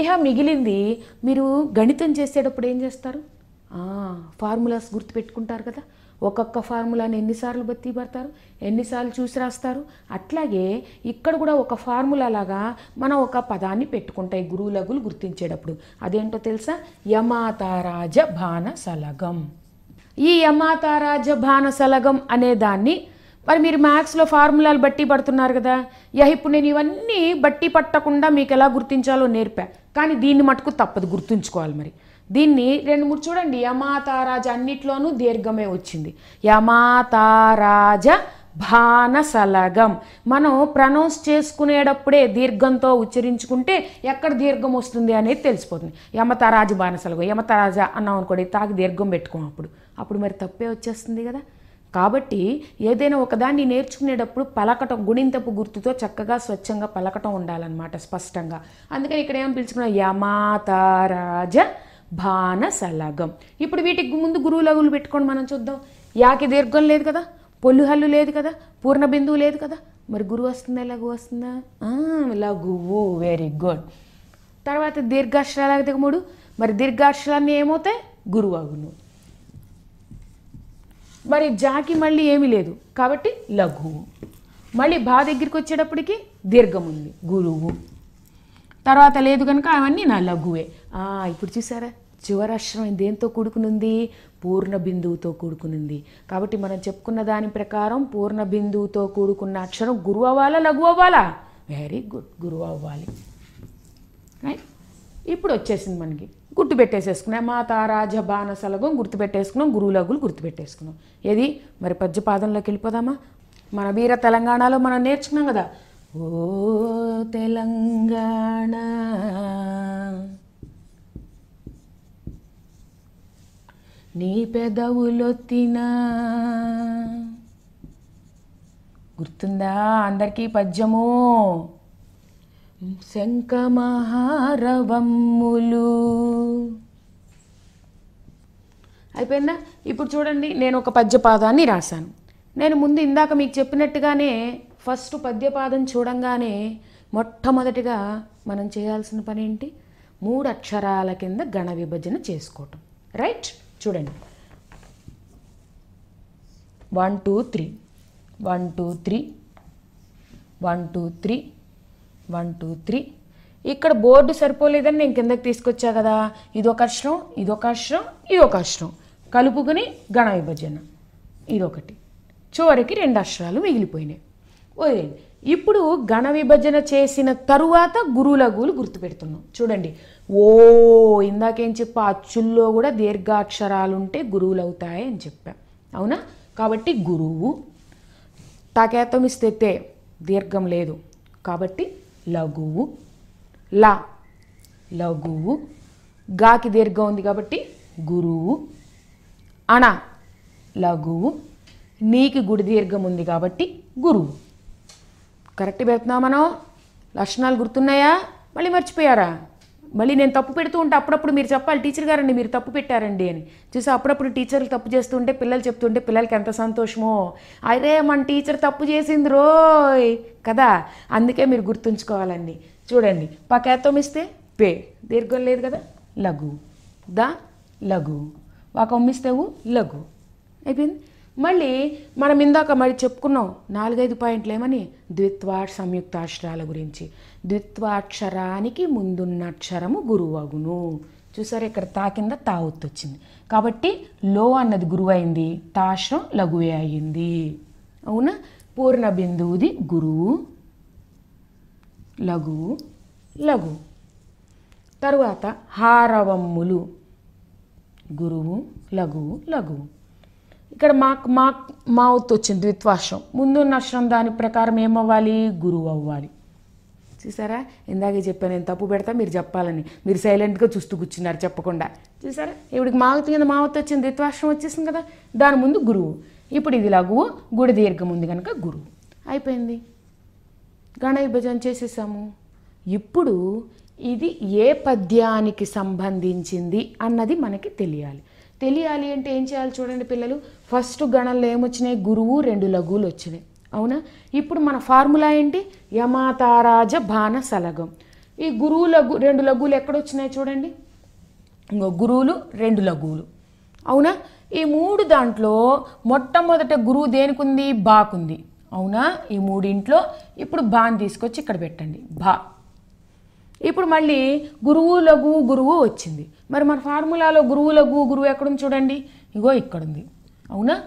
ఇహ మిగిలింది మీరు గణితం చేసేటప్పుడు ఏం చేస్తారు? ఫార్ములాస్ గుర్తుపెట్టుకుంటారు కదా. ఒక్కొక్క ఫార్ములాని ఎన్నిసార్లు బత్తి పడతారు ఎన్నిసార్లు చూసి రాస్తారు. అట్లాగే ఇక్కడ కూడా ఒక ఫార్ములా లాగా మనం ఒక పదాన్ని పెట్టుకుంటాయి గురువులగులు గుర్తించేటప్పుడు. అదేంటో తెలుసా? యమాతారాజ బాణ సలగం. ఈ యమాతారాజ బాణ సలగం అనే దాన్ని మరి మీరు మ్యాథ్స్లో ఫార్ములాలు బట్టి పడుతున్నారు కదా. యా ఇప్పుడు నేను ఇవన్నీ బట్టి పట్టకుండా మీకు ఎలా గుర్తించాలో నేర్పా. కానీ దీన్ని మటుకు తప్పదు గుర్తుంచుకోవాలి మరి. దీన్ని రెండు మూడు చూడండి యమాతారాజ అన్నిట్లోనూ దీర్ఘమే వచ్చింది. యమాతారాజ భానసలగం మనం ప్రనౌన్స్ చేసుకునేటప్పుడే దీర్ఘంతో ఉచ్చరించుకుంటే ఎక్కడ దీర్ఘం వస్తుంది అనేది తెలిసిపోతుంది. యమతారాజు బాణసలగం యమతారాజ అన్నాం అనుకోండి తాకి దీర్ఘం పెట్టుకోం అప్పుడు. అప్పుడు మరి తప్పే వచ్చేస్తుంది కదా. కాబట్టి ఏదైనా ఒకదాన్ని నేర్చుకునేటప్పుడు పలకటం గుణింతపు గుర్తుతో చక్కగా స్వచ్ఛంగా పలకటం ఉండాలన్నమాట స్పష్టంగా. అందుకని ఇక్కడ ఏం పిలుచుకున్నాం? యమాతారాజ భానసలగం ఇప్పుడు వీటికి ముందు గురువులగులు పెట్టుకొని మనం చూద్దాం. యాకి దీర్ఘం లేదు కదా? పొల్లుహల్లు లేదు కదా? పూర్ణ బిందువు లేదు కదా? మరి గురువు వస్తుందా? లఘు వస్తుందా? లఘువు. వెరీ గుడ్ తర్వాత దీర్ఘాక్షరాలకు మూడు. మరి దీర్ఘాక్షరాన్ని ఏమవుతాయి? గురువు అగును మరి జాకి మళ్ళీ ఏమీ లేదు. కాబట్టి లఘువు. మళ్ళీ బా దగ్గరికి వచ్చేటప్పటికి దీర్ఘం ఉంది. గురువు. తర్వాత లేదు కనుక అవన్నీ నా లఘువే. ఆ, ఇప్పుడు చూసారా? చివరాశ్రమం దేంతో కూడుకునుంది? పూర్ణ బిందువుతో కూడుకునుంది. కాబట్టి మనం చెప్పుకున్న దాని ప్రకారం పూర్ణ బిందువుతో కూడుకున్న అక్షరం గురువు అవ్వాలా లఘు అవ్వాలా? వెరీ గుడ్ గురువు అవ్వాలి. రైట్ ఇప్పుడు వచ్చేసింది మనకి. గుర్తు పెట్టేసేసుకున్నాం మాతా రాజ బాణసలగం గుర్తు పెట్టేసుకున్నాం గురువులగులు గుర్తు పెట్టేసుకున్నాం ఏది? మరి పద్యపాదంలోకి వెళ్ళిపోదామా? మన వీర తెలంగాణలో మనం నేర్చుకున్నాం కదా. ఓ తెలంగాణ. నీ పెదవులొత్తినా. గుర్తుందా అందరికీ పద్యము? శంఖమహారవమ్ములు. అయిపోయిందా? ఇప్పుడు చూడండి నేను ఒక పద్యపాదాన్ని రాశాను. నేను ముందు ఇందాక మీకు చెప్పినట్టుగానే ఫస్ట్ పద్యపాదం చూడంగానే మొట్టమొదటిగా మనం చేయాల్సిన పని ఏంటి? మూడు అక్షరాల కింద గణ విభజన చేసుకోవటం. రైట్ చూడండి. One two three one two three one two three one two three. ఇక్కడ బోర్డు సరిపోలేదని నేను కిందకి తీసుకొచ్చా కదా. ఇదొక అక్షరం ఇదొక అక్షరం ఇదొక అక్షరం. కలుపుకుని గణ విభజన. ఇదొకటి. చివరికి రెండు అక్షరాలు మిగిలిపోయినాయి. వదిలేండి ఇప్పుడు గణ విభజన చేసిన తరువాత గురులగులు గుర్తుపెడుతున్నాం. చూడండి. ఓ ఇందాకేం చెప్పా? అచ్చుల్లో కూడా దీర్ఘాక్షరాలు ఉంటే గురువులు అవుతాయి అని చెప్పా. అవునా? కాబట్టి గురువు. తాకేతం ఇస్తే దీర్ఘం లేదు. కాబట్టి లఘువు. లా. లఘువు. గాకి దీర్ఘం ఉంది కాబట్టి గురువు. అణ. లఘువు. నీకి గుడి దీర్ఘం ఉంది కాబట్టి గురువు. కరెక్ట్ పెడుతున్నాం మనం? లక్షణాలు గుర్తున్నాయా? మళ్ళీ మర్చిపోయారా? మళ్ళీ నేను తప్పు పెడుతూ ఉంటే అప్పుడప్పుడు మీరు చెప్పాలి టీచర్ గారండి మీరు తప్పు పెట్టారండి అని. చూసి అప్పుడప్పుడు టీచర్లు తప్పు చేస్తుంటే పిల్లలు చెప్తుంటే పిల్లలకి ఎంత సంతోషమో. అరే మన టీచర్ తప్పు చేసింది రోయ్! కదా? అందుకే మీరు గుర్తుంచుకోవాలండి. చూడండి పకేతం ఇస్తే పే. దీర్ఘం లేదు కదా? లఘు. దా? లఘు. ఒక ఉమ్మిస్తేవు లఘు. అయిపోయింది? మళ్ళీ మనం ఇందాక మరి చెప్పుకున్నాం నాలుగైదు పాయింట్లు ఏమని? ద్విత్వా సంయుక్తాక్షరాల గురించి. ద్విత్వాక్షరానికి ముందున్న అక్షరము గురువగును. చూసారు ఇక్కడ తా కింద తా వచ్చింది కాబట్టి లో అన్నది గురువు అయింది తాశ్రం లఘువే అయింది అవునా? పూర్ణ బిందువుది గురువు లఘువు లఘు. తరువాత హారవమ్ములు గురువు లఘువు లఘువు ఇక్కడ మాకు మా మావుత్ వచ్చింది ద్విత్వాశ్రం ముందున్న అక్షరం దాని ప్రకారం ఏమవ్వాలి? గురువు అవ్వాలి చూసారా? ఇందాకే చెప్పాను నేను తప్పు పెడతా మీరు చెప్పాలని. మీరు సైలెంట్గా చూస్తూ కూర్చున్నారు చెప్పకుండా. చూసారా? ఇవిడికి మావత్ కింద మావత్ వచ్చింది ద్విత్వాశ్రం వచ్చేసింది కదా? దాని ముందు గురువు. ఇప్పుడు ఇది లఘువు గుడి దీర్ఘం ఉంది కనుక గురువు. అయిపోయింది. గణ విభజన చేసేసాము. ఇప్పుడు ఇది ఏ పద్యానికి సంబంధించింది అన్నది మనకి తెలియాలి. తెలియాలి అంటే ఏం చేయాలి చూడండి పిల్లలు ఫస్ట్ గణంలో ఏమొచ్చినాయి? గురువు రెండు లఘువులు వచ్చినాయి. అవునా? ఇప్పుడు మన ఫార్ములా ఏంటి? యమాతారాజ బాణ సలగం. ఈ గురువు లఘు రెండు లఘువులు ఎక్కడొచ్చినాయి చూడండి? ఇంకో గురువులు రెండు లఘువులు. అవునా? ఈ మూడు దాంట్లో మొట్టమొదట గురువు దేనికి ఉంది బాకుంది. అవునా? ఈ మూడింట్లో ఇప్పుడు బాని తీసుకొచ్చి ఇక్కడ పెట్టండి. బా. ఇప్పుడు మళ్ళీ గురువు లఘు గురువు వచ్చింది. మరి మన ఫార్ములాలో గురువు లఘు గురువు ఎక్కడుంది చూడండి. ఇగో ఇక్కడుంది. అవునా?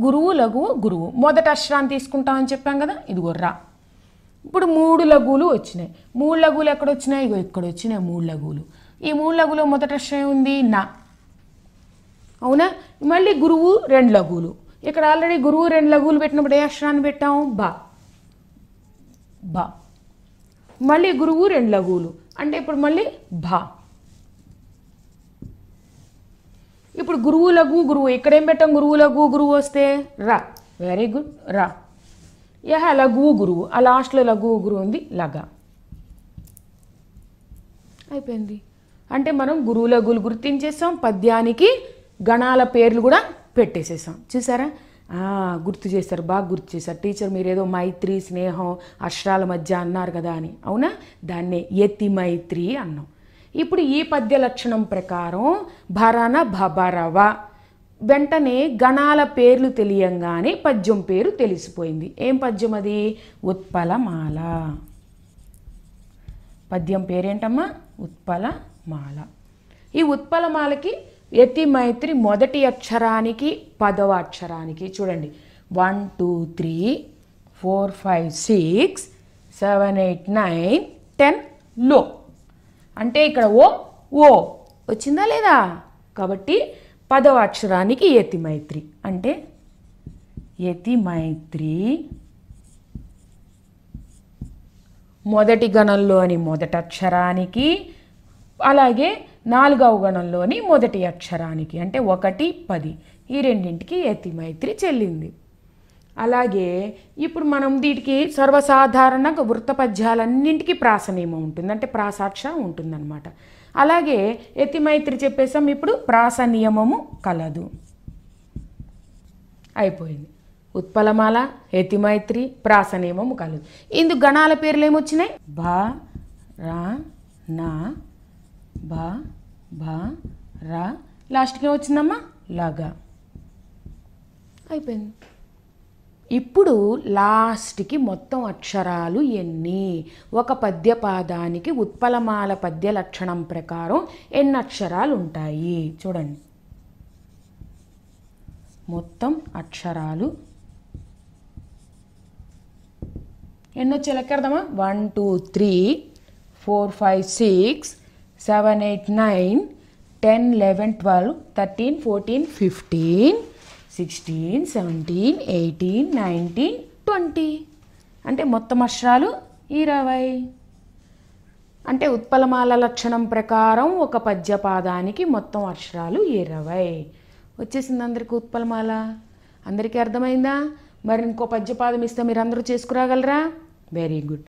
గురువు లఘువు గురువు. మొదట అక్షరాన్ని తీసుకుంటామని చెప్పాం కదా? ఇదిగో రా. ఇప్పుడు మూడు లఘువులు వచ్చినాయి. మూడు లఘువులు ఎక్కడ వచ్చినాయి ఇగో ఇక్కడ వచ్చినాయి మూడు లఘువులు. ఈ మూడు లఘువులో మొదట అక్షరం ఉంది నా. అవునా? మళ్ళీ గురువు రెండు లఘువులు. ఇక్కడ ఆల్రెడీ గురువు రెండు లఘువులు పెట్టినప్పుడు ఏ అక్షరాన్ని పెట్టాము బా. బా. మళ్ళీ గురువు రెండు లఘువులు. అంటే ఇప్పుడు మళ్ళీ భా. ఇప్పుడు గురువు లఘు గురువు ఇక్కడేం పెట్టాం? గురువు లఘు గురువు వస్తే రా. వెరీ గుడ్ రా. యహ లఘువు గురువు. ఆ లాస్ట్లో లఘువు గురువు ఉంది లగ అయిపోయింది. అంటే మనం గురువు లఘువులు గుర్తించేసాం పద్యానికి గణాల పేర్లు కూడా పెట్టేసేసాం. చూసారా? గుర్తు చేశారు బాగా గుర్తు చేశారు. టీచర్ మీరేదో మైత్రి స్నేహం అక్షరాల మధ్య అన్నారు కదా అని. అవునా? దాన్నే యతి మైత్రి అన్నాం. ఇప్పుడు ఈ పద్య లక్షణం ప్రకారం భరణ భబరవ వెంటనే గణాల పేర్లు తెలియంగానే పద్యం పేరు తెలిసిపోయింది. ఏం పద్యం అది? ఉత్పలమాల. పద్యం పేరేంటమ్మా? ఉత్పలమాల. ఈ ఉత్పలమాలకి యతి మైత్రి మొదటి అక్షరానికి పదవ అక్షరానికి చూడండి. One two three four five six seven eight nine టెన్లో అంటే ఇక్కడ ఓ ఓ వచ్చిందా లేదా? కాబట్టి పదవ అక్షరానికి యతి మైత్రి. అంటే యతి మైత్రి మొదటి గణంలోని మొదటి అక్షరానికి అలాగే నాలుగవ గణంలోని మొదటి అక్షరానికి అంటే ఒకటి పది. ఈ రెండింటికి యతి మైత్రి చెల్లింది. అలాగే ఇప్పుడు మనం వీటికి సర్వసాధారణంగా వృత్త పద్యాలన్నింటికీ ప్రాస నియమం ఉంటుంది అంటే ప్రాసాక్ష ఉంటుందన్నమాట. అలాగే యతి మైత్రి చెప్పేసాం ఇప్పుడు ప్రాస నియమము కలదు. అయిపోయింది. ఉత్పలమాల యతిమైత్రి ప్రాస నియమము కలదు. ఇందుకు గణాల పేర్లు ఏమొచ్చినాయి? భా రా నా బా భా రా. లాస్ట్కి ఏమొచ్చిందమ్మా? లగా. అయిపోయింది. ఇప్పుడు లాస్ట్కి మొత్తం అక్షరాలు ఎన్ని? ఒక పద్యపాదానికి ఉత్పలమాల పద్య లక్షణం ప్రకారం ఎన్ని అక్షరాలు ఉంటాయి చూడండి. మొత్తం అక్షరాలు ఎన్నొచ్చే లెక్కెడదామా one two three four five six seven eight nine ten eleven twelve thirteen fourteen fifteen sixteen seventeen eighteen nineteen twenty. అంటే మొత్తం అక్షరాలు ఇరవై అంటే ఉత్పలమాల లక్షణం ప్రకారం ఒక పద్యపాదానికి మొత్తం అక్షరాలు ఇరవై వచ్చేసింది అందరికీ ఉత్పలమాల. అందరికీ అర్థమైందా? మరి ఇంకో పద్యపాదం ఇస్తే మీరు అందరూ చేసుకురాగలరా? Very good